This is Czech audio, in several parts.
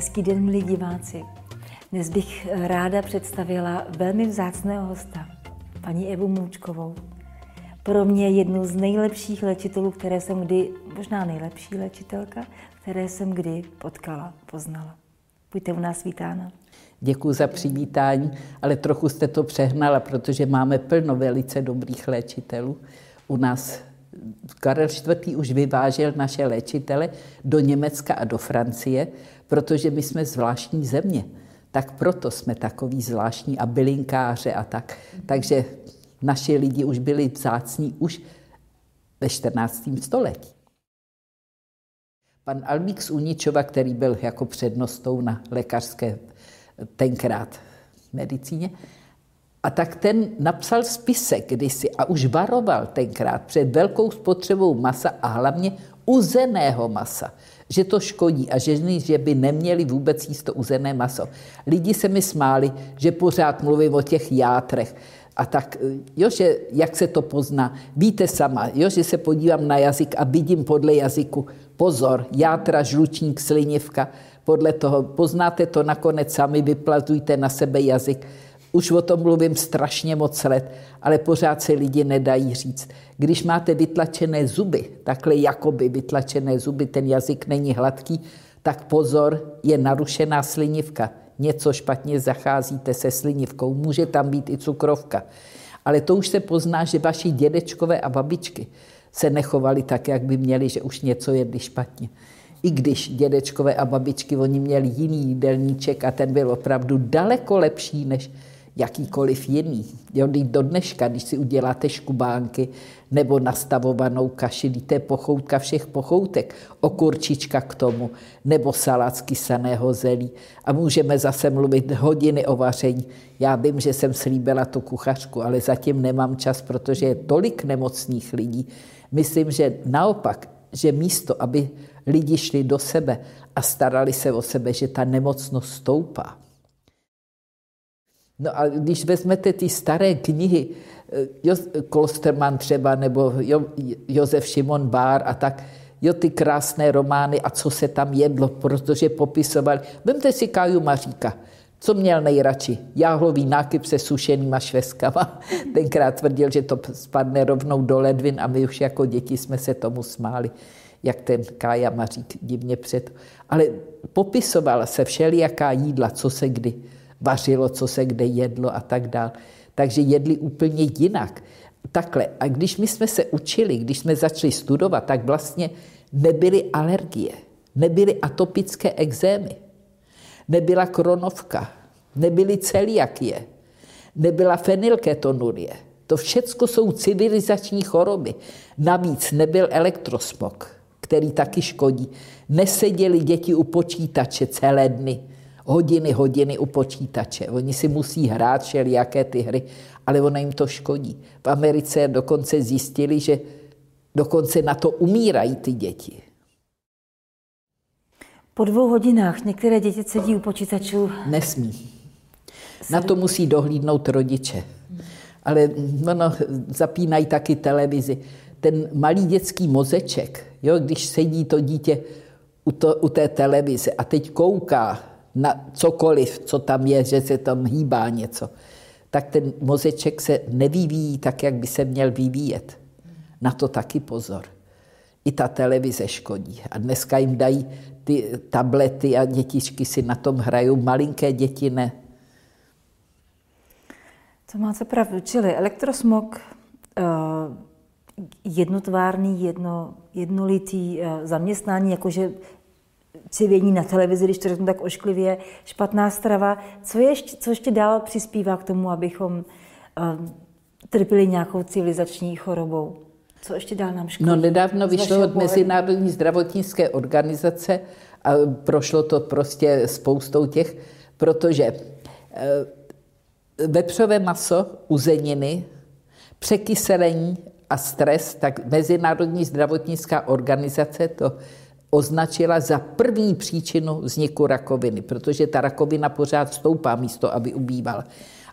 Hezký den, milí diváci. Dnes bych ráda představila velmi vzácného hosta, paní Evu Můčkovou. Pro mě jednu z nejlepších léčitelů, které jsem kdy, možná nejlepší léčitelka, které jsem kdy potkala, poznala. Buďte u nás vítána. Děkuji za přivítání, ale trochu jste to přehnala, protože máme plno velice dobrých léčitelů. U nás Karel IV. už vyvážel naše léčitele do Německa a do Francie, protože my jsme zvláštní země. Tak proto jsme takový zvláštní a bylinkáře a tak. Takže naši lidi už byli vzácní už ve 14. století. Pan Almík Uničova, který byl jako přednostou na lékařské tenkrát medicíně, a tak ten napsal spisek kdysi a už varoval tenkrát před velkou spotřebou masa a hlavně uzeného masa, že to škodí a že, že by neměli vůbec jíst to uzené maso. Lidi se mi smáli, že pořád mluvím o těch játrech. A tak, jo, že jak se to pozná, víte sama, jo, že se podívám na jazyk a vidím podle jazyku, pozor, játra, žlučník, slinivka, podle toho poznáte to nakonec sami, vyplazujte na sebe jazyk už o tom mluvím strašně moc let, ale pořád se lidi nedají říct. Když máte vytlačené zuby, takhle jakoby vytlačené zuby, ten jazyk není hladký, tak pozor, je narušená slinivka. Něco špatně zacházíte se slinivkou, může tam být i cukrovka. Ale to už se pozná, že vaši dědečkové a babičky se nechovali tak, jak by měli, že už něco jedli špatně. I když dědečkové a babičky, oni měli jiný jídelníček a ten byl opravdu daleko lepší než jakýkoliv jiný. Jo, do dneška, když si uděláte škubánky nebo nastavovanou kaši, to je pochoutka všech pochoutek, okurčička k tomu, nebo salát z kysaného zelí. A můžeme zase mluvit hodiny o vaření. Já vím, že jsem slíbila tu kuchařku, ale zatím nemám čas, protože je tolik nemocných lidí. Myslím, že naopak, že místo, aby lidi šli do sebe a starali se o sebe, že ta nemocnost stoupá. No a když vezmete ty staré knihy, eh, jo, Klosterman třeba, nebo jo, Josef Šimon Bár a tak, jo, ty krásné romány a co se tam jedlo, protože popisovali. Vemte si Káju Maříka, co měl nejradši? Jáhlový nákyp se sušenýma šveskama. Tenkrát tvrdil, že to spadne rovnou do ledvin a my už jako děti jsme se tomu smáli, jak ten Kája Mařík divně před. Ale popisovala se všelijaká jídla, co se kdy vařilo, co se kde jedlo a tak dále. Takže jedli úplně jinak. Takhle. A když my jsme se učili, když jsme začali studovat, tak vlastně nebyly alergie, nebyly atopické exémy, nebyla kronovka, nebyly celiakie, nebyla fenylketonurie. To všechno jsou civilizační choroby. Navíc nebyl elektrosmog, který taky škodí. Neseděli děti u počítače celé dny hodiny, hodiny u počítače. Oni si musí hrát všelijaké ty hry, ale ono jim to škodí. V Americe dokonce zjistili, že dokonce na to umírají ty děti. Po dvou hodinách některé děti sedí u počítačů. Nesmí. Na to musí dohlídnout rodiče. Ale no, no, zapínají taky televizi. Ten malý dětský mozeček, jo, když sedí to dítě u, to, u té televize a teď kouká na cokoliv, co tam je, že se tam hýbá něco, tak ten mozeček se nevyvíjí tak, jak by se měl vyvíjet. Na to taky pozor. I ta televize škodí. A dneska jim dají ty tablety a dětičky si na tom hrajou, malinké děti ne. To máte pravdu. Čili elektrosmog, eh, jednotvárný, jedno, jednolitý eh, zaměstnání, jakože civění na televizi, když to řeknu tak ošklivě, špatná strava. Co, ještě, co ještě dál přispívá k tomu, abychom uh, trpěli nějakou civilizační chorobou? Co ještě dál nám škodí? No nedávno vyšlo od Mezinárodní zdravotnické organizace a prošlo to prostě spoustou těch, protože uh, vepřové maso, uzeniny, překyselení a stres, tak Mezinárodní zdravotnická organizace to označila za první příčinu vzniku rakoviny, protože ta rakovina pořád stoupá místo, aby ubývala.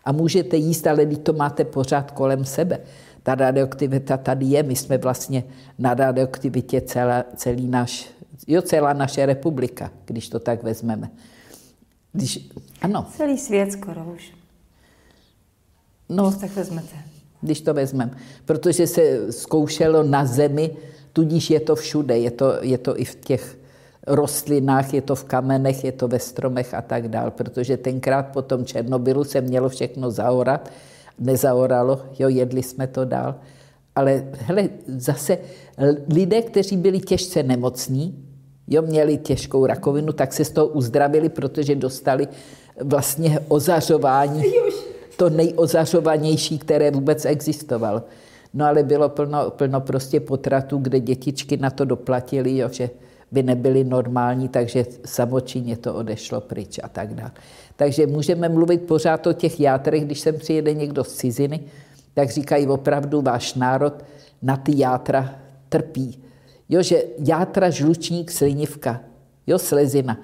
A můžete jíst, ale když to máte pořád kolem sebe. Ta radioaktivita tady je, my jsme vlastně na radioaktivitě celá, celý náš, jo, celá naše republika, když to tak vezmeme. Když, ano. Celý svět skoro už. No, když tak vezmete. Když to vezmeme. Protože se zkoušelo na zemi, tudíž je to všude. Je to, je to i v těch rostlinách, je to v kamenech, je to ve stromech a tak dál. Protože tenkrát po tom Černobylu se mělo všechno zaorat. Nezaoralo, jo, jedli jsme to dál. Ale hele, zase lidé, kteří byli těžce nemocní, jo, měli těžkou rakovinu, tak se z toho uzdravili, protože dostali vlastně ozařování, to nejozařovanější, které vůbec existovalo. No ale bylo plno, plno prostě potratů, kde dětičky na to doplatili, jo, že by nebyly normální, takže samočinně to odešlo pryč a tak dále. Takže můžeme mluvit pořád o těch játrech, když sem přijede někdo z ciziny, tak říkají opravdu váš národ na ty játra trpí. Jo, že játra, žlučník, slinivka, jo, slezina.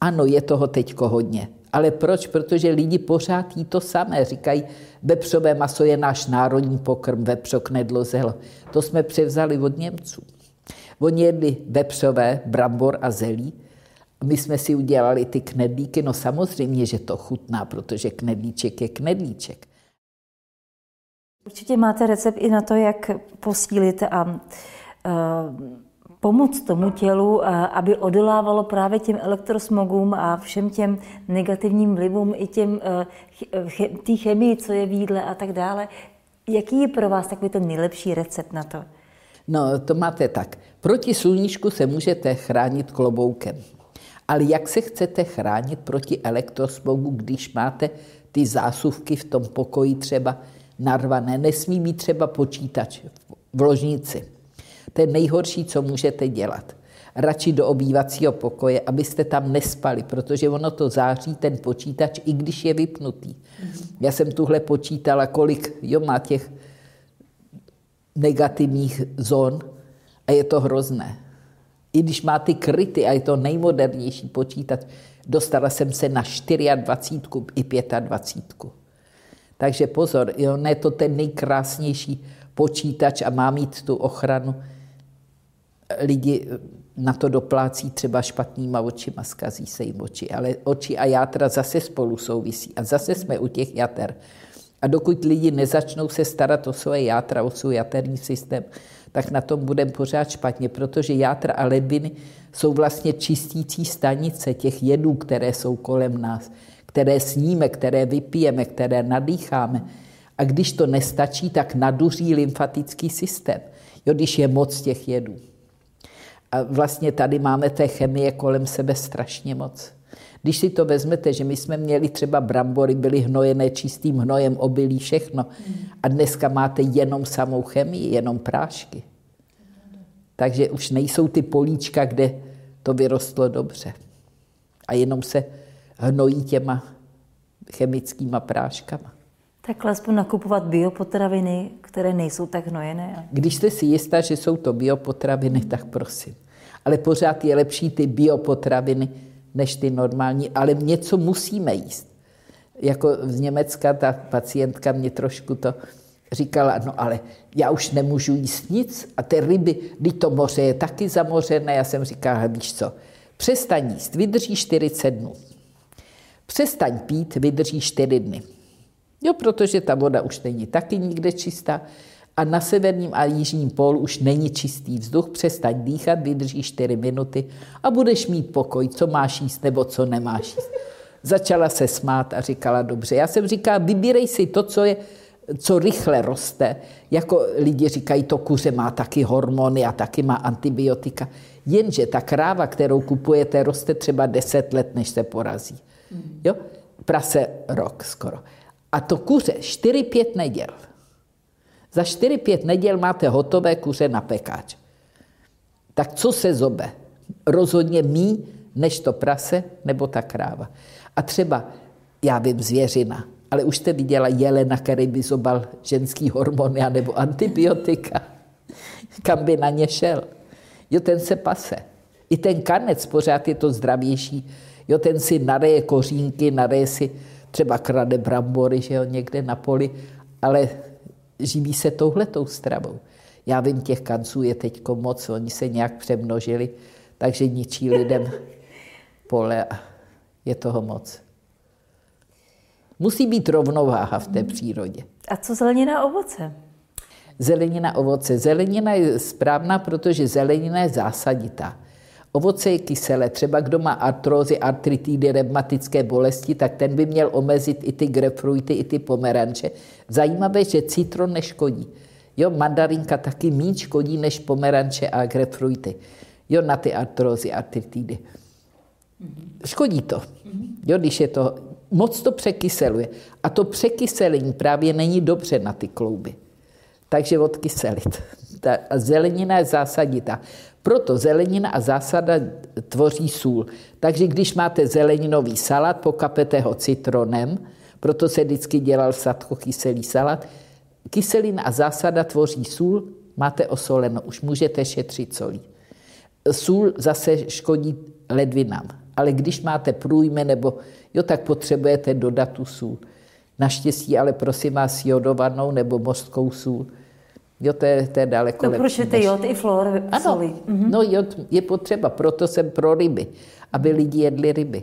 Ano, je toho teďko hodně. Ale proč? Protože lidi pořád jí to samé. Říkají, vepřové maso je náš národní pokrm, vepřo, knedlo, zelo. To jsme převzali od Němců. Oni jedli vepřové, brambor a zelí. My jsme si udělali ty knedlíky. No samozřejmě, že to chutná, protože knedlíček je knedlíček. Určitě máte recept i na to, jak posílit a uh, pomoct tomu tělu, aby odolávalo právě těm elektrosmogům a všem těm negativním vlivům i těm eh, té chemii, co je v jídle a tak dále. Jaký je pro vás takový ten nejlepší recept na to? No, to máte tak. Proti sluníčku se můžete chránit kloboukem. Ale jak se chcete chránit proti elektrosmogu, když máte ty zásuvky v tom pokoji třeba narvané? Nesmí být třeba počítač v ložnici to je nejhorší, co můžete dělat. Radši do obývacího pokoje, abyste tam nespali, protože ono to září ten počítač, i když je vypnutý. Mm-hmm. Já jsem tuhle počítala, kolik jo, má těch negativních zón a je to hrozné. I když má ty kryty a je to nejmodernější počítač, dostala jsem se na 24 i 25. Takže pozor, jo, ne to ten nejkrásnější počítač a má mít tu ochranu, lidi na to doplácí třeba špatnýma očima, skazí se jim oči, ale oči a játra zase spolu souvisí a zase jsme u těch jater. A dokud lidi nezačnou se starat o svoje játra, o svůj jaterní systém, tak na tom budeme pořád špatně, protože játra a ledviny jsou vlastně čistící stanice těch jedů, které jsou kolem nás, které sníme, které vypijeme, které nadýcháme. A když to nestačí, tak naduří lymfatický systém, jo, když je moc těch jedů. A vlastně tady máme té chemie kolem sebe strašně moc. Když si to vezmete, že my jsme měli třeba brambory, byly hnojené čistým hnojem, obilí, všechno. A dneska máte jenom samou chemii, jenom prášky. Takže už nejsou ty políčka, kde to vyrostlo dobře. A jenom se hnojí těma chemickýma práškama. Tak aspoň nakupovat biopotraviny, které nejsou tak hnojené. Když jste si jistá, že jsou to biopotraviny, tak prosím. Ale pořád je lepší ty biopotraviny, než ty normální, ale něco musíme jíst. Jako z Německa ta pacientka mě trošku to říkala, no ale já už nemůžu jíst nic a ty ryby, když to moře je taky zamořené, já jsem říkala, víš co, přestaň jíst, vydrží 40 dnů. Přestaň pít, vydrží 4 dny. Jo, protože ta voda už není taky nikde čistá a na severním a jižním pólu už není čistý vzduch, přestaň dýchat, vydrží 4 minuty a budeš mít pokoj, co máš jíst nebo co nemáš jíst. Začala se smát a říkala, dobře. Já jsem říkala, vybírej si to, co je, co rychle roste. Jako lidi říkají, to kuře má taky hormony a taky má antibiotika. Jenže ta kráva, kterou kupujete, roste třeba 10 let, než se porazí. Jo? Prase rok skoro. A to kuře 4-5 neděl. Za 4-5 neděl máte hotové kuře na pekáč. Tak co se zobe? Rozhodně mí, než to prase nebo ta kráva. A třeba, já vím, zvěřina, ale už jste viděla jelena, který by zobal ženský hormony nebo antibiotika. Kam by na ně šel? Jo, ten se pase. I ten kanec pořád je to zdravější. Jo, ten si nareje kořínky, nareje si třeba krade brambory, že jo, někde na poli, ale živí se touhletou stravou. Já vím, těch kanců je teď moc, oni se nějak přemnožili, takže ničí lidem pole a je toho moc. Musí být rovnováha v té přírodě. A co zelenina a ovoce? Zelenina, ovoce. Zelenina je správná, protože zelenina je zásaditá. Ovoce je kyselé. Třeba kdo má artrózy, artritidy, revmatické bolesti, tak ten by měl omezit i ty grapefruity, i ty pomeranče. Zajímavé, že citron neškodí. Jo, mandarinka taky méně škodí než pomeranče a grapefruity. Jo, na ty artrózy, artritidy. Škodí to. Jo, když je to, moc to překyseluje. A to překyselení právě není dobře na ty klouby. Takže odkyselit. Ta zelenina je zásaditá. Proto zelenina a zásada tvoří sůl. Takže když máte zeleninový salát, pokapete ho citronem, proto se vždycky dělal kyselý salát, kyselina a zásada tvoří sůl, máte osoleno, už můžete šetřit solí. Sůl zase škodí ledvinám, ale když máte průjme nebo jo, tak potřebujete dodat tu sůl. Naštěstí ale prosím vás jodovanou nebo mostkou sůl. Jo, to je, to je daleko no, lepší. proč je jod i flor ano, soli? Mhm. No jod je potřeba, proto jsem pro ryby, aby lidi jedli ryby.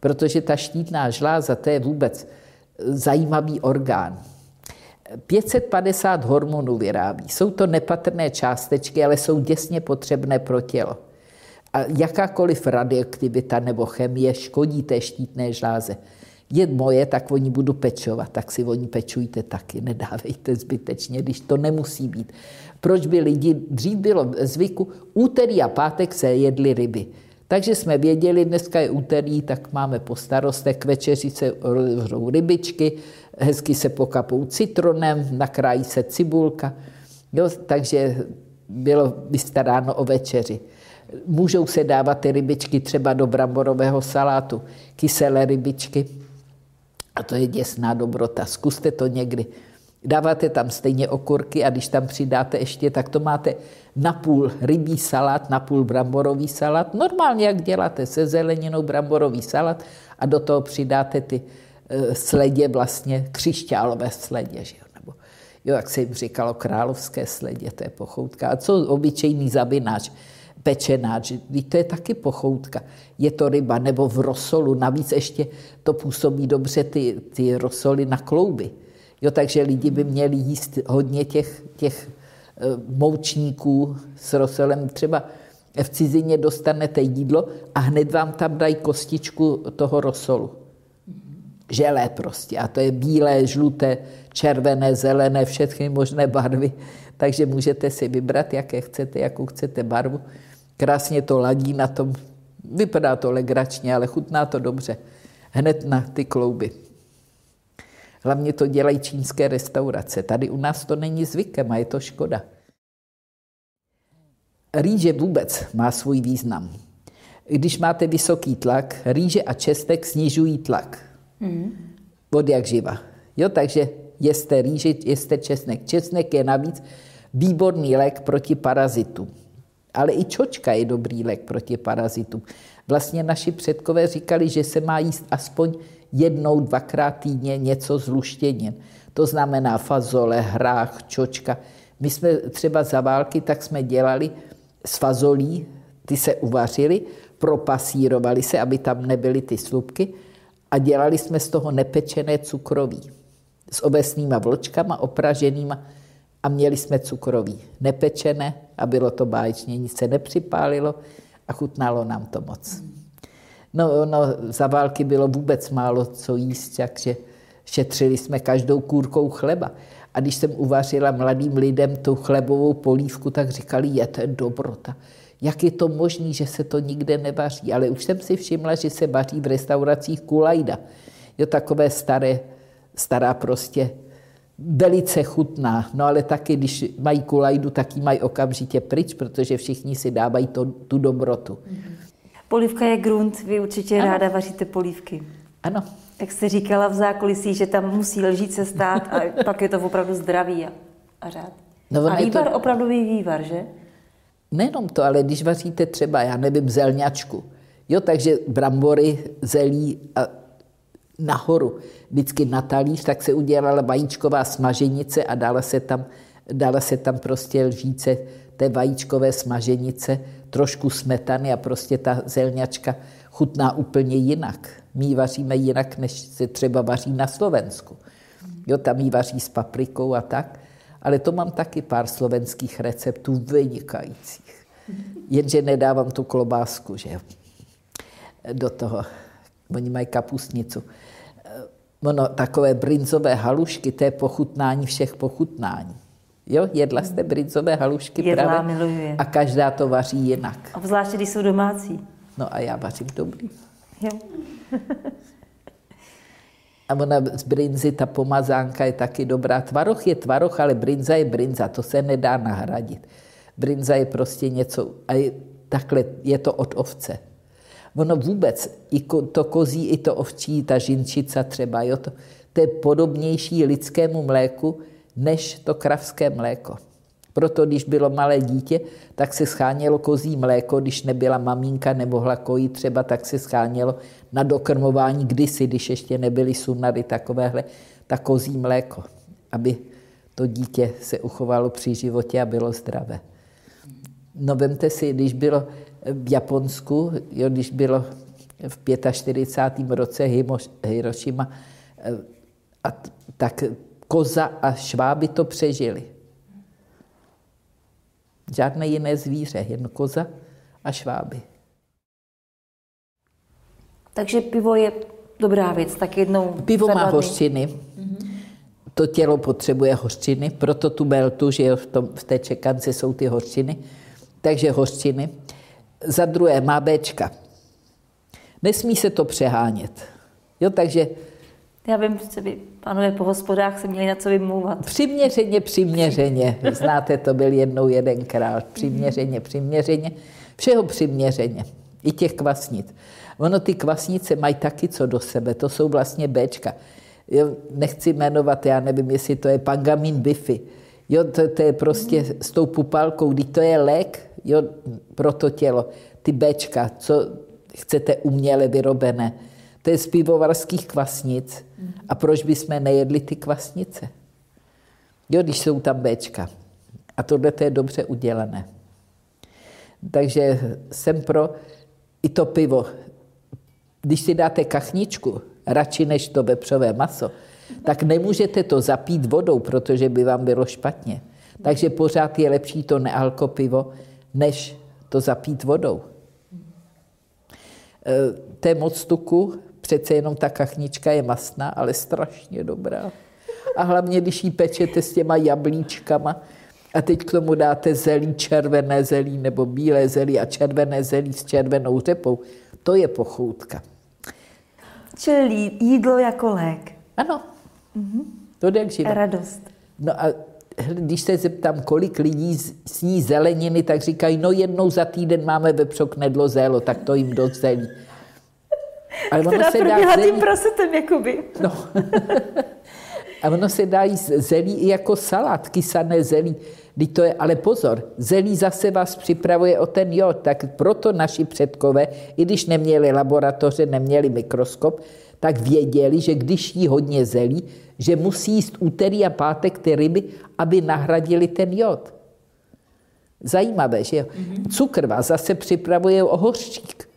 Protože ta štítná žláza, to je vůbec zajímavý orgán. 550 hormonů vyrábí. Jsou to nepatrné částečky, ale jsou děsně potřebné pro tělo. A jakákoliv radioaktivita nebo chemie škodí té štítné žláze. Je moje, tak oni budu pečovat, tak si oni pečujte taky, nedávejte zbytečně, když to nemusí být. Proč by lidi, dřív bylo zvyku, úterý a pátek se jedly ryby. Takže jsme věděli, dneska je úterý, tak máme po starostech, k večeři se rozhřou rybičky, hezky se pokapou citronem, nakrájí se cibulka. Jo, takže bylo vystaráno o večeři. Můžou se dávat ty rybičky třeba do bramborového salátu, kyselé rybičky. A to je děsná dobrota. Zkuste to někdy. Dáváte tam stejně okurky a když tam přidáte ještě, tak to máte napůl rybí salát, napůl bramborový salát. Normálně, jak děláte se zeleninou bramborový salát a do toho přidáte ty e, sledě vlastně, křišťálové sledě, že jo? Nebo, jo, jak se jim říkalo, královské sledě, to je pochoutka. A co obyčejný zabináč? Pečenáč, to je taky pochoutka. Je to ryba, nebo v rosolu, navíc ještě to působí dobře ty, ty rosoly na klouby. Jo, takže lidi by měli jíst hodně těch, těch eh, moučníků s rosolem. Třeba v cizině dostanete jídlo a hned vám tam dají kostičku toho rosolu. Želé prostě. A to je bílé, žluté, červené, zelené, všechny možné barvy. Takže můžete si vybrat, jaké chcete, jakou chcete barvu. Krásně to ladí na tom. Vypadá to legračně, ale chutná to dobře. Hned na ty klouby. Hlavně to dělají čínské restaurace. Tady u nás to není zvykem a je to škoda. Rýže vůbec má svůj význam. Když máte vysoký tlak, rýže a čestek snižují tlak. Mm. Od jak živa. Jo, takže jeste rýži, jeste česnek. Česnek je navíc výborný lék proti parazitům. Ale i čočka je dobrý lék proti parazitům. Vlastně naši předkové říkali, že se má jíst aspoň jednou, dvakrát týdně něco z luštěnin. To znamená fazole, hrách, čočka. My jsme třeba za války, tak jsme dělali s fazolí, ty se uvařily, propasírovaly se, aby tam nebyly ty slupky a dělali jsme z toho nepečené cukroví. S obecnýma vlčkama, opraženýma a měli jsme cukroví. Nepečené a bylo to báječně, nic se nepřipálilo a chutnalo nám to moc. No, no, za války bylo vůbec málo co jíst, takže šetřili jsme každou kůrkou chleba. A když jsem uvařila mladým lidem tu chlebovou polívku, tak říkali, je to dobrota. Jak je to možné, že se to nikde nevaří? Ale už jsem si všimla, že se vaří v restauracích kulajda. Jo, takové staré, stará prostě velice chutná. No ale taky, když mají kulajdu, tak ji mají okamžitě pryč, protože všichni si dávají to, tu dobrotu. Polívka je grunt, vy určitě ano. ráda vaříte polívky. Ano. Jak jste říkala v zákulisí, že tam musí lžíce stát a pak je to opravdu zdravý a, a řád. No, a vývar, to... opravdový vývar, že? Nejenom to, ale když vaříte třeba, já nevím, zelňačku, jo, takže brambory, zelí a nahoru, vždycky na talíř, tak se udělala vajíčková smaženice a dala se tam, dala se tam prostě lžíce té vajíčkové smaženice, trošku smetany a prostě ta zelňačka chutná úplně jinak. My vaříme jinak, než se třeba vaří na Slovensku. Jo, tam ji vaří s paprikou a tak. Ale to mám taky pár slovenských receptů vynikajících. Jenže nedávám tu klobásku, že do toho. Oni mají kapustnicu. Ono, takové brinzové halušky, to je pochutnání všech pochutnání. Jo, jedla jste brinzové halušky Jedla, právě? miluji. A každá to vaří jinak. Obzvláště, když jsou domácí. No a já vařím dobrý. Jo. A ona z brinzy, ta pomazánka je taky dobrá. Tvaroch je tvaroch, ale brinza je brinza, to se nedá nahradit. Brinza je prostě něco, a je, takhle je to od ovce. Ono vůbec, i to kozí, i to ovčí, ta žinčica třeba, jo, to, to je podobnější lidskému mléku, než to kravské mléko. Proto, když bylo malé dítě, tak se schánělo kozí mléko, když nebyla maminka, nemohla kojit třeba, tak se schánělo na dokrmování kdysi, když ještě nebyly sunary takovéhle, tak kozí mléko, aby to dítě se uchovalo při životě a bylo zdravé. No vemte si, když bylo v Japonsku, jo, když bylo v 45. roce Hiroshima, eh, a tak koza a šváby to přežili. Žádné jiné zvíře, jen koza a šváby. Takže pivo je dobrá věc, tak jednou Pivo má hořčiny. To tělo potřebuje hořčiny, proto tu beltu, že v, tom, v té čekance jsou ty hořčiny. Takže hořčiny. Za druhé má Bčka. Nesmí se to přehánět. Jo, takže Já vím, že by pánové po hospodách se měli na co vymlouvat. Přiměřeně, přiměřeně. Znáte, to byl jednou jeden král. Přiměřeně, přiměřeně. Všeho přiměřeně. I těch kvasnic. Ono ty kvasnice mají taky co do sebe. To jsou vlastně Bčka. Jo, nechci jmenovat, já nevím, jestli to je pangamin bifi. Jo, to, to je prostě s tou pupalkou, když to je lék jo, pro to tělo. Ty Bčka, co chcete uměle vyrobené. To je z pivovarských kvasnic. A proč bychom nejedli ty kvasnice? Jo, když jsou tam Bčka. A tohle to je dobře udělané. Takže jsem pro i to pivo. Když si dáte kachničku, radši než to vepřové maso, tak nemůžete to zapít vodou, protože by vám bylo špatně. Takže pořád je lepší to nealko pivo, než to zapít vodou. E, té moctuku přece jenom ta kachnička je masná, ale strašně dobrá. A hlavně, když ji pečete s těma jablíčkama a teď k tomu dáte zelí, červené zelí nebo bílé zelí a červené zelí s červenou řepou, to je pochoutka. Čili jídlo jako lék. Ano, to jde jak živa. Radost. No a když se zeptám, kolik lidí sní zeleniny, tak říkají, no jednou za týden máme vepřo knedlo zélo, tak to jim dost zelí. Ale ono Která se dá proběhla tím zelí, prosetem, jakoby. no. a ono se dá jíst zelí i jako salát, kysané zelí. To je, ale pozor, zelí zase vás připravuje o ten jod, tak proto naši předkové, i když neměli laboratoře, neměli mikroskop, tak věděli, že když jí hodně zelí, že musí jíst úterý a pátek ty ryby, aby nahradili ten jod. Zajímavé, že jo? Cukr vás zase připravuje o hořčík.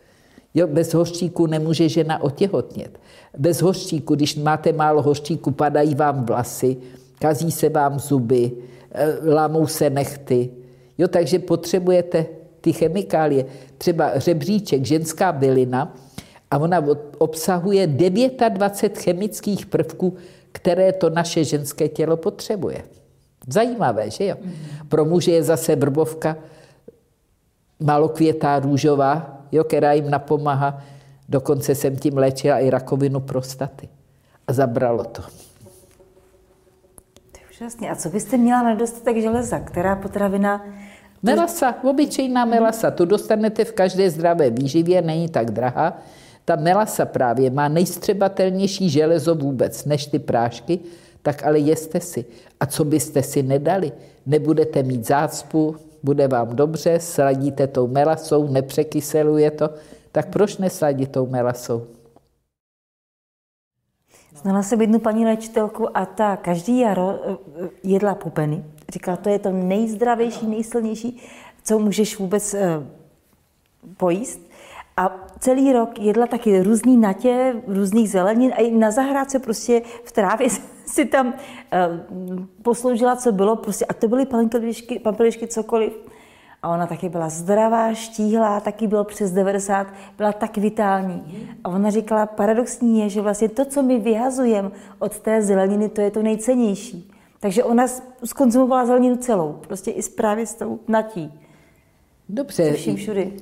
Jo, bez hořčíku nemůže žena otěhotnět. Bez hořčíku, když máte málo hořčíku, padají vám vlasy, kazí se vám zuby, eh, lámou se nechty. Jo, takže potřebujete ty chemikálie. Třeba řebříček, ženská bylina, a ona obsahuje 29 chemických prvků, které to naše ženské tělo potřebuje. Zajímavé, že jo? Pro muže je zase vrbovka malokvětá růžová, jo, která jim napomáhá. Dokonce jsem tím léčila i rakovinu prostaty. A zabralo to. To je úžasně. A co byste měla na nedostatek železa? Která potravina... Melasa, obyčejná melasa, tu dostanete v každé zdravé výživě, není tak drahá. Ta melasa právě má nejstřebatelnější železo vůbec, než ty prášky, tak ale jeste si. A co byste si nedali? Nebudete mít zácpu, bude vám dobře, sladíte tou melasou, nepřekyseluje to, tak proč nesladit tou melasou? Znala jsem jednu paní léčitelku a ta každý jaro eh, jedla pupeny. Říkala, to je to nejzdravější, nejsilnější, co můžeš vůbec eh, pojíst. A celý rok jedla taky různý natě, různých zelenin a i na zahrádce prostě v trávě si tam uh, posloužila, co bylo, prostě, a to byly pampelišky, pampelišky cokoliv. A ona taky byla zdravá, štíhlá, taky bylo přes 90, byla tak vitální. A ona říkala, paradoxní je, že vlastně to, co my vyhazujeme od té zeleniny, to je to nejcennější. Takže ona skonzumovala zeleninu celou, prostě i právě s tou natí. Dobře, vším všudy.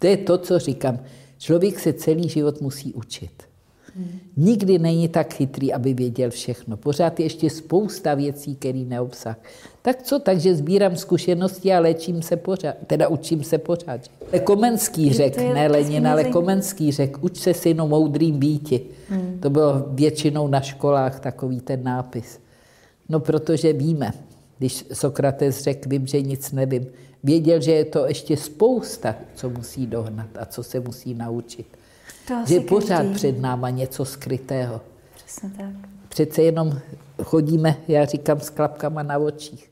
To je to, co říkám. Člověk se celý život musí učit. Hmm. Nikdy není tak chytrý, aby věděl všechno. Pořád je ještě spousta věcí, které neobsah. Tak co, takže sbírám zkušenosti a léčím se pořád, teda učím se pořád. Komenský řek, ne Lenin, ale Komenský řek, uč se synu moudrým býti. Hmm. To bylo většinou na školách takový ten nápis. No protože víme, když Sokrates řekl, vím, že nic nevím, věděl, že je to ještě spousta, co musí dohnat a co se musí naučit. To že je pořád každý. před náma něco skrytého. Přesně tak. Přece jenom chodíme, já říkám, s klapkama na očích.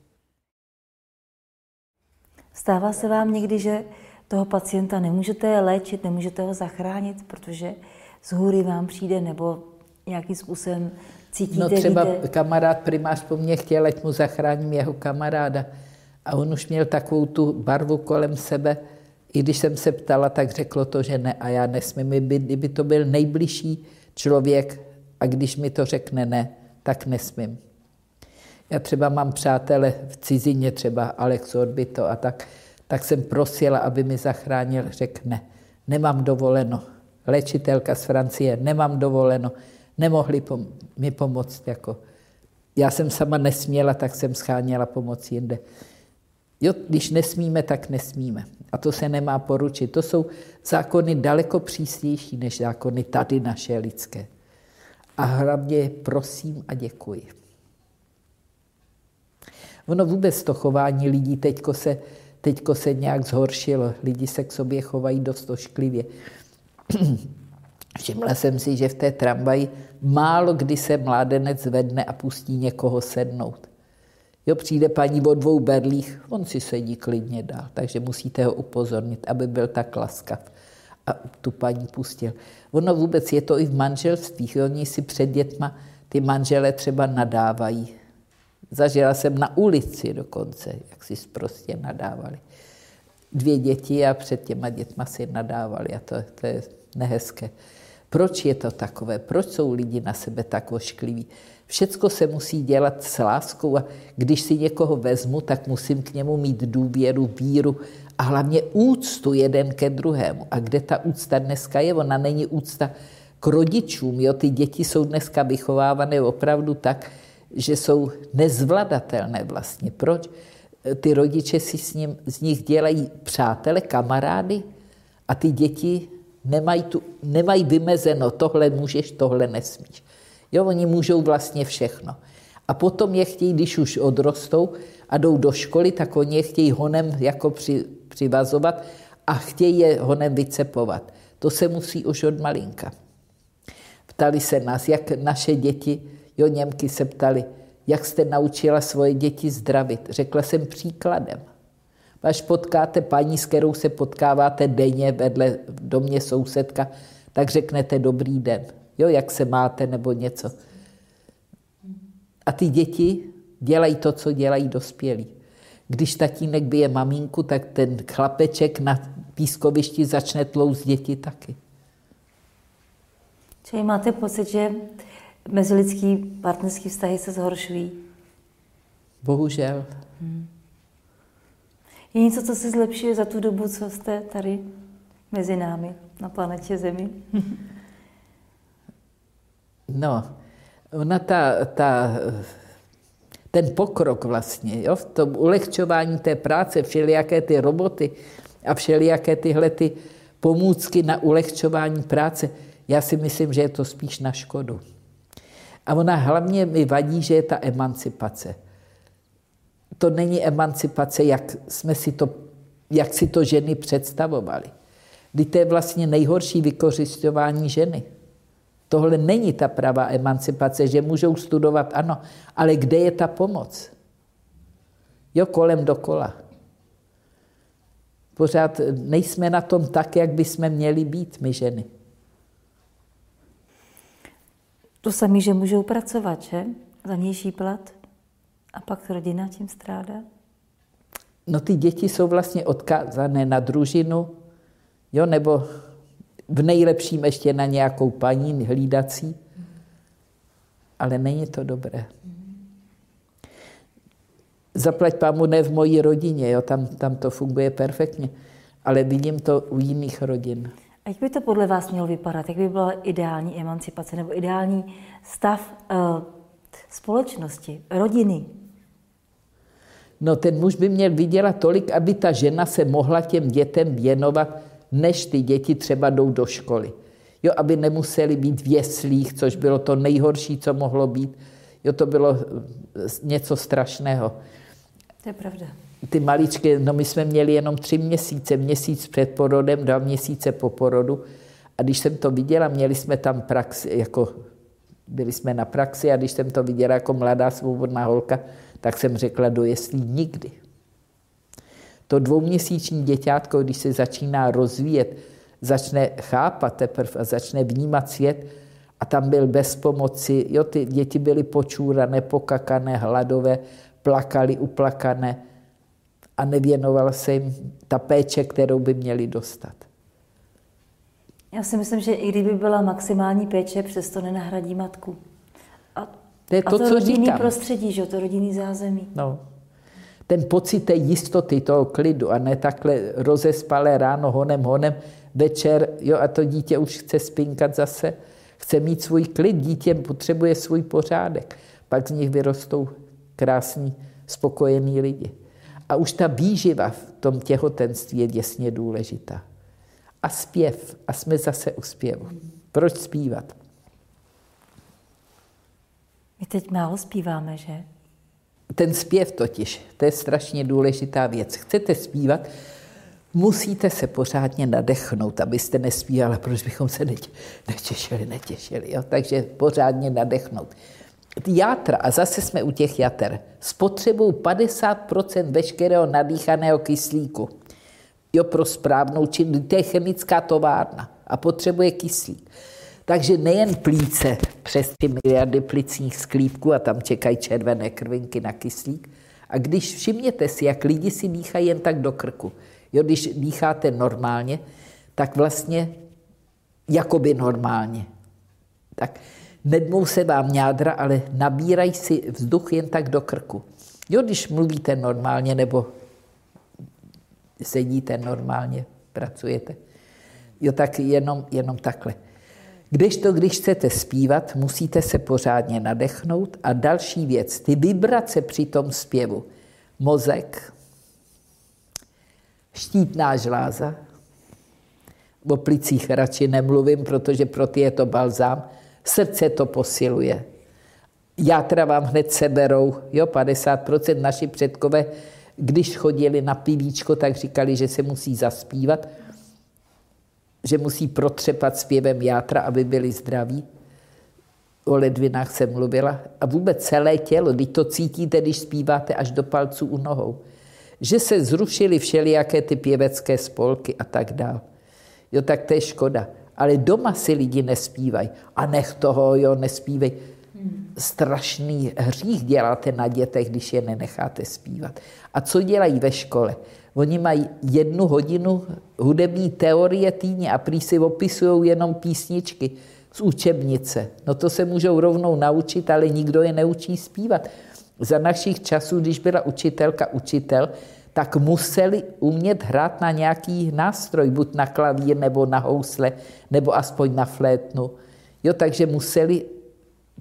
Stává se vám někdy, že toho pacienta nemůžete léčit, nemůžete ho zachránit, protože z hůry vám přijde nebo nějakým způsobem cítíte, No třeba víte... kamarád primář po mně chtěl, ať mu zachráním jeho kamaráda. A on už měl takovou tu barvu kolem sebe, i když jsem se ptala, tak řeklo to, že ne a já nesmím. Kdyby to byl nejbližší člověk a když mi to řekne ne, tak nesmím. Já třeba mám přátele v cizině, třeba Alex Orbito a tak, tak jsem prosila, aby mi zachránil, řekl ne, nemám dovoleno. Léčitelka z Francie, nemám dovoleno, nemohli pom- mi pomoct. Jako. Já jsem sama nesměla, tak jsem scháněla pomoc jinde. Jo, když nesmíme, tak nesmíme. A to se nemá poručit. To jsou zákony daleko přísnější než zákony tady naše lidské. A hlavně prosím a děkuji. Ono vůbec to chování lidí teďko se, teďko se nějak zhoršilo. Lidi se k sobě chovají dost ošklivě. Všimla jsem si, že v té tramvaji málo kdy se mládenec zvedne a pustí někoho sednout. Jo, přijde paní o dvou berlích, on si sedí klidně dál, takže musíte ho upozornit, aby byl tak laskav. A tu paní pustil. Ono vůbec je to i v manželstvích. Oni si před dětma ty manžele třeba nadávají. Zažila jsem na ulici dokonce, jak si prostě nadávali. Dvě děti a před těma dětma si nadávali a to, to je nehezké. Proč je to takové? Proč jsou lidi na sebe tak oškliví? Všecko se musí dělat s láskou a když si někoho vezmu, tak musím k němu mít důvěru, víru a hlavně úctu jeden ke druhému. A kde ta úcta dneska je? Ona není úcta k rodičům. Jo? Ty děti jsou dneska vychovávané opravdu tak, že jsou nezvladatelné vlastně. Proč? Ty rodiče si s ním, z nich dělají přátele, kamarády a ty děti nemají, tu, nemají vymezeno, tohle můžeš, tohle nesmíš. Jo, oni můžou vlastně všechno. A potom je chtějí, když už odrostou a jdou do školy, tak oni je chtějí honem jako při, přivazovat a chtějí je honem vycepovat. To se musí už od malinka. Ptali se nás, jak naše děti, jo, Němky se ptali, jak jste naučila svoje děti zdravit. Řekla jsem příkladem. Až potkáte paní, s kterou se potkáváte denně vedle v domě sousedka, tak řeknete dobrý den jo, jak se máte nebo něco. A ty děti dělají to, co dělají dospělí. Když tatínek bije maminku, tak ten chlapeček na pískovišti začne tlouct děti taky. Čili máte pocit, že mezilidský partnerský vztahy se zhoršují? Bohužel. Hmm. Je něco, co se zlepšuje za tu dobu, co jste tady mezi námi na planetě Zemi? No, ona ta, ta, ten pokrok vlastně, jo, v tom ulehčování té práce, všelijaké ty roboty a všelijaké tyhle ty pomůcky na ulehčování práce, já si myslím, že je to spíš na škodu. A ona hlavně mi vadí, že je ta emancipace. To není emancipace, jak, jsme si to, jak si to ženy představovali. Kdy to je vlastně nejhorší vykořišťování ženy. Tohle není ta pravá emancipace, že můžou studovat, ano, ale kde je ta pomoc? Jo, kolem dokola. Pořád nejsme na tom tak, jak bychom měli být, my ženy. To sami, že můžou pracovat, že? Za nižší plat. A pak rodina tím strádá. No ty děti jsou vlastně odkázané na družinu, jo, nebo v nejlepším ještě na nějakou paní hlídací, ale není to dobré. Zaplať pámu ne v mojí rodině, jo, tam, tam to funguje perfektně, ale vidím to u jiných rodin. A jak by to podle vás mělo vypadat? Jak by byla ideální emancipace nebo ideální stav uh, společnosti, rodiny? No ten muž by měl vydělat tolik, aby ta žena se mohla těm dětem věnovat, než ty děti třeba jdou do školy. Jo, aby nemuseli být v jeslích, což bylo to nejhorší, co mohlo být. Jo, to bylo eh, něco strašného. To je pravda. Ty maličky, no my jsme měli jenom tři měsíce, měsíc před porodem, dva měsíce po porodu. A když jsem to viděla, měli jsme tam praxi, jako byli jsme na praxi a když jsem to viděla jako mladá svobodná holka, tak jsem řekla, do jeslí nikdy. To dvouměsíční děťátko, když se začíná rozvíjet, začne chápat teprve a začne vnímat svět a tam byl bez pomoci, jo, ty děti byly počúrané, pokakané, hladové, plakali, uplakané a nevěnovala se jim ta péče, kterou by měli dostat. Já si myslím, že i kdyby byla maximální péče, přesto nenahradí matku. A to je to, a to co rodinný říkám. prostředí, že? to rodinný zázemí. No. Ten pocit té jistoty, toho klidu a ne takhle rozespalé ráno honem, honem, večer, jo, a to dítě už chce spinkat zase, chce mít svůj klid, dítě potřebuje svůj pořádek. Pak z nich vyrostou krásní, spokojení lidi. A už ta výživa v tom těhotenství je děsně důležitá. A zpěv. A jsme zase u zpěvu. Proč zpívat? My teď málo zpíváme, že? Ten zpěv totiž, to je strašně důležitá věc. Chcete zpívat, musíte se pořádně nadechnout, abyste nespívala, proč bychom se netěšili, netěšili. Jo? Takže pořádně nadechnout. Játra, a zase jsme u těch jater, spotřebují 50% veškerého nadýchaného kyslíku. Jo, pro správnou činnost. To je chemická továrna a potřebuje kyslík. Takže nejen plíce přes ty miliardy plicních sklípků a tam čekají červené krvinky na kyslík. A když všimněte si, jak lidi si dýchají jen tak do krku. Jo, když dýcháte normálně, tak vlastně jakoby normálně. Tak nedmou se vám jádra, ale nabírají si vzduch jen tak do krku. Jo, když mluvíte normálně nebo sedíte normálně, pracujete. Jo, tak jenom, jenom takhle. Kdežto, když chcete zpívat, musíte se pořádně nadechnout. A další věc, ty vibrace při tom zpěvu. Mozek, štítná žláza, o plicích radši nemluvím, protože pro ty je to balzám, srdce to posiluje. Játra vám hned seberou, jo, 50% naši předkové, když chodili na pivíčko, tak říkali, že se musí zaspívat, že musí protřepat zpěvem játra, aby byli zdraví. O ledvinách jsem mluvila. A vůbec celé tělo, když to cítíte, když zpíváte až do palců u nohou. Že se zrušily všelijaké ty pěvecké spolky a tak dál. Jo, tak to je škoda. Ale doma si lidi nespívají. A nech toho, jo, nespívej. Strašný hřích děláte na dětech, když je nenecháte zpívat. A co dělají ve škole? Oni mají jednu hodinu hudební teorie týdně a prý si opisují jenom písničky z učebnice. No to se můžou rovnou naučit, ale nikdo je neučí zpívat. Za našich časů, když byla učitelka učitel, tak museli umět hrát na nějaký nástroj, buď na klavír, nebo na housle, nebo aspoň na flétnu. Jo, takže museli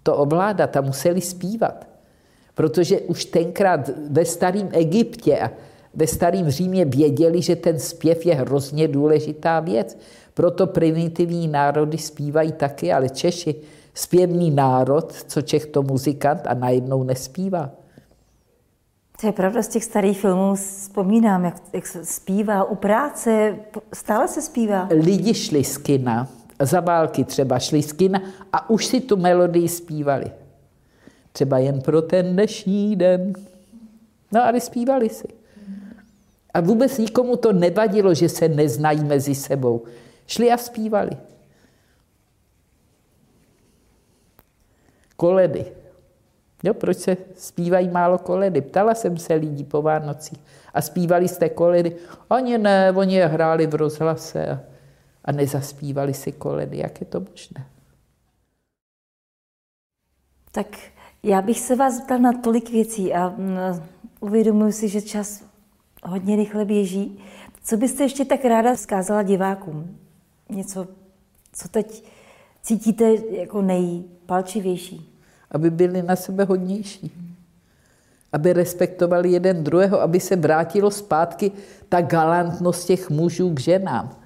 to ovládat a museli zpívat. Protože už tenkrát ve starém Egyptě a ve starém Římě věděli, že ten zpěv je hrozně důležitá věc. Proto primitivní národy zpívají taky, ale Češi, zpěvný národ, co Čech to muzikant a najednou nespívá. To je pravda, z těch starých filmů vzpomínám, jak, jak se zpívá u práce, stále se zpívá. Lidi šli z kina, za války třeba šli z kina a už si tu melodii zpívali. Třeba jen pro ten dnešní den. No ale zpívali si. A vůbec nikomu to nevadilo, že se neznají mezi sebou. Šli a zpívali. Koledy. Jo, proč se zpívají málo koledy? Ptala jsem se lidí po Vánocích. A zpívali jste koledy? Oni ne, oni je hráli v rozhlase a, a nezaspívali si koledy. Jak je to možné? Tak já bych se vás zeptal na tolik věcí a mm, uvědomuji si, že čas hodně rychle běží. Co byste ještě tak ráda vzkázala divákům? Něco, co teď cítíte jako nejpalčivější? Aby byli na sebe hodnější. Aby respektovali jeden druhého, aby se vrátilo zpátky ta galantnost těch mužů k ženám.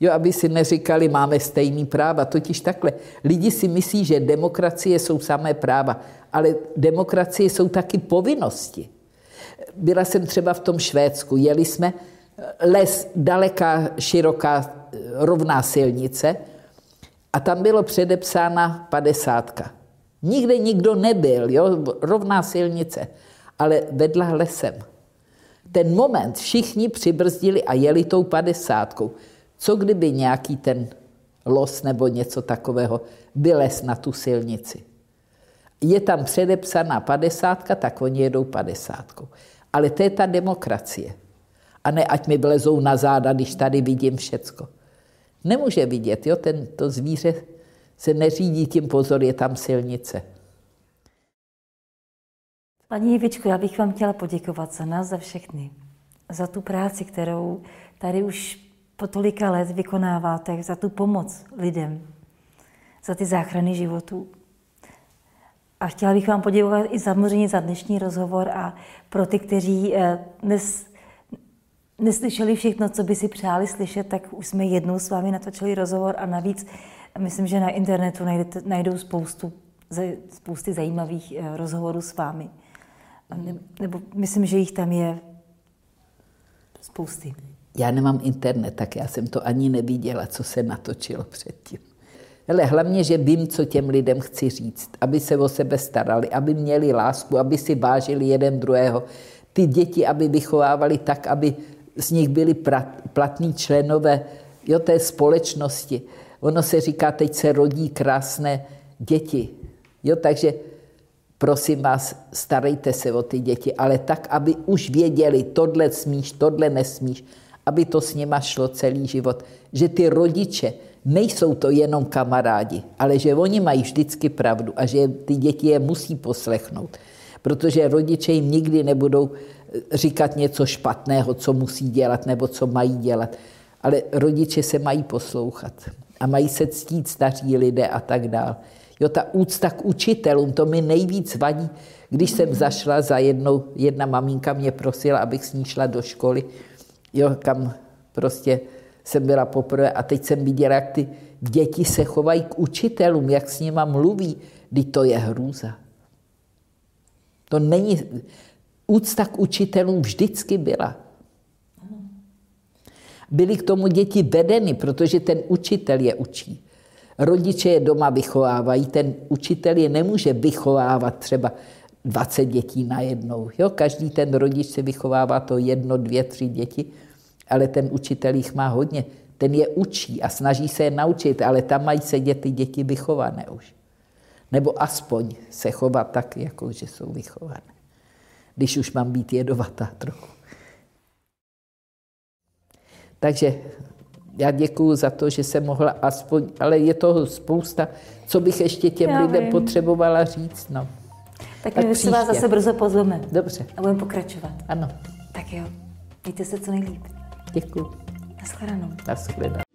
Jo, aby si neříkali, máme stejný práva. Totiž takhle. Lidi si myslí, že demokracie jsou samé práva, ale demokracie jsou taky povinnosti. Byla jsem třeba v tom Švédsku, jeli jsme les, daleká, široká, rovná silnice a tam bylo předepsána padesátka. Nikde nikdo nebyl, jo? rovná silnice, ale vedla lesem. Ten moment všichni přibrzdili a jeli tou padesátkou. Co kdyby nějaký ten los nebo něco takového vylez na tu silnici? Je tam předepsaná padesátka, tak oni jedou padesátkou. Ale to je ta demokracie. A ne, ať mi vlezou na záda, když tady vidím všecko. Nemůže vidět, jo, ten, to zvíře se neřídí tím pozor, je tam silnice. Paní Jivičko, já bych vám chtěla poděkovat za nás, za všechny. Za tu práci, kterou tady už po tolika let vykonáváte, za tu pomoc lidem, za ty záchrany životů. A chtěla bych vám poděkovat i samozřejmě za dnešní rozhovor a pro ty, kteří eh, dnes neslyšeli všechno, co by si přáli slyšet, tak už jsme jednou s vámi natočili rozhovor a navíc myslím, že na internetu najdete, najdou spoustu, spousty zajímavých eh, rozhovorů s vámi. Nebo myslím, že jich tam je spousty. Já nemám internet, tak já jsem to ani neviděla, co se natočilo předtím. Ale hlavně, že vím, co těm lidem chci říct, aby se o sebe starali, aby měli lásku, aby si vážili jeden druhého. Ty děti, aby vychovávali tak, aby z nich byli platní členové jo, té společnosti. Ono se říká, teď se rodí krásné děti. Jo, takže prosím vás, starejte se o ty děti, ale tak, aby už věděli, tohle smíš, tohle nesmíš, aby to s nima šlo celý život. Že ty rodiče nejsou to jenom kamarádi, ale že oni mají vždycky pravdu a že ty děti je musí poslechnout. Protože rodiče jim nikdy nebudou eh, říkat něco špatného, co musí dělat nebo co mají dělat. Ale rodiče se mají poslouchat a mají se ctít staří lidé a tak dál. Jo, ta úcta k učitelům, to mi nejvíc vadí. Když jsem zašla za jednou, jedna maminka mě prosila, abych s ní šla do školy, jo, kam prostě jsem byla poprvé a teď jsem viděla, jak ty děti se chovají k učitelům, jak s nima mluví, kdy to je hrůza. To není... Úcta k učitelům vždycky byla. Byly k tomu děti vedeny, protože ten učitel je učí. Rodiče je doma vychovávají, ten učitel je nemůže vychovávat třeba 20 dětí najednou. Jo? Každý ten rodič se vychovává to jedno, dvě, tři děti, ale ten učitel jich má hodně. Ten je učí a snaží se je naučit, ale tam mají sedět ty děti vychované už. Nebo aspoň se chovat tak, jako že jsou vychované. Když už mám být jedovatá trochu. Takže já děkuji za to, že jsem mohla aspoň, ale je toho spousta, co bych ještě těm já lidem vím. potřebovala říct. No. Tak, tak my se vás zase brzo pozveme. Dobře. A budeme pokračovat. Ano. Tak jo. Mějte se co nejlíp. Děkuji. Naschledanou. Naschledanou.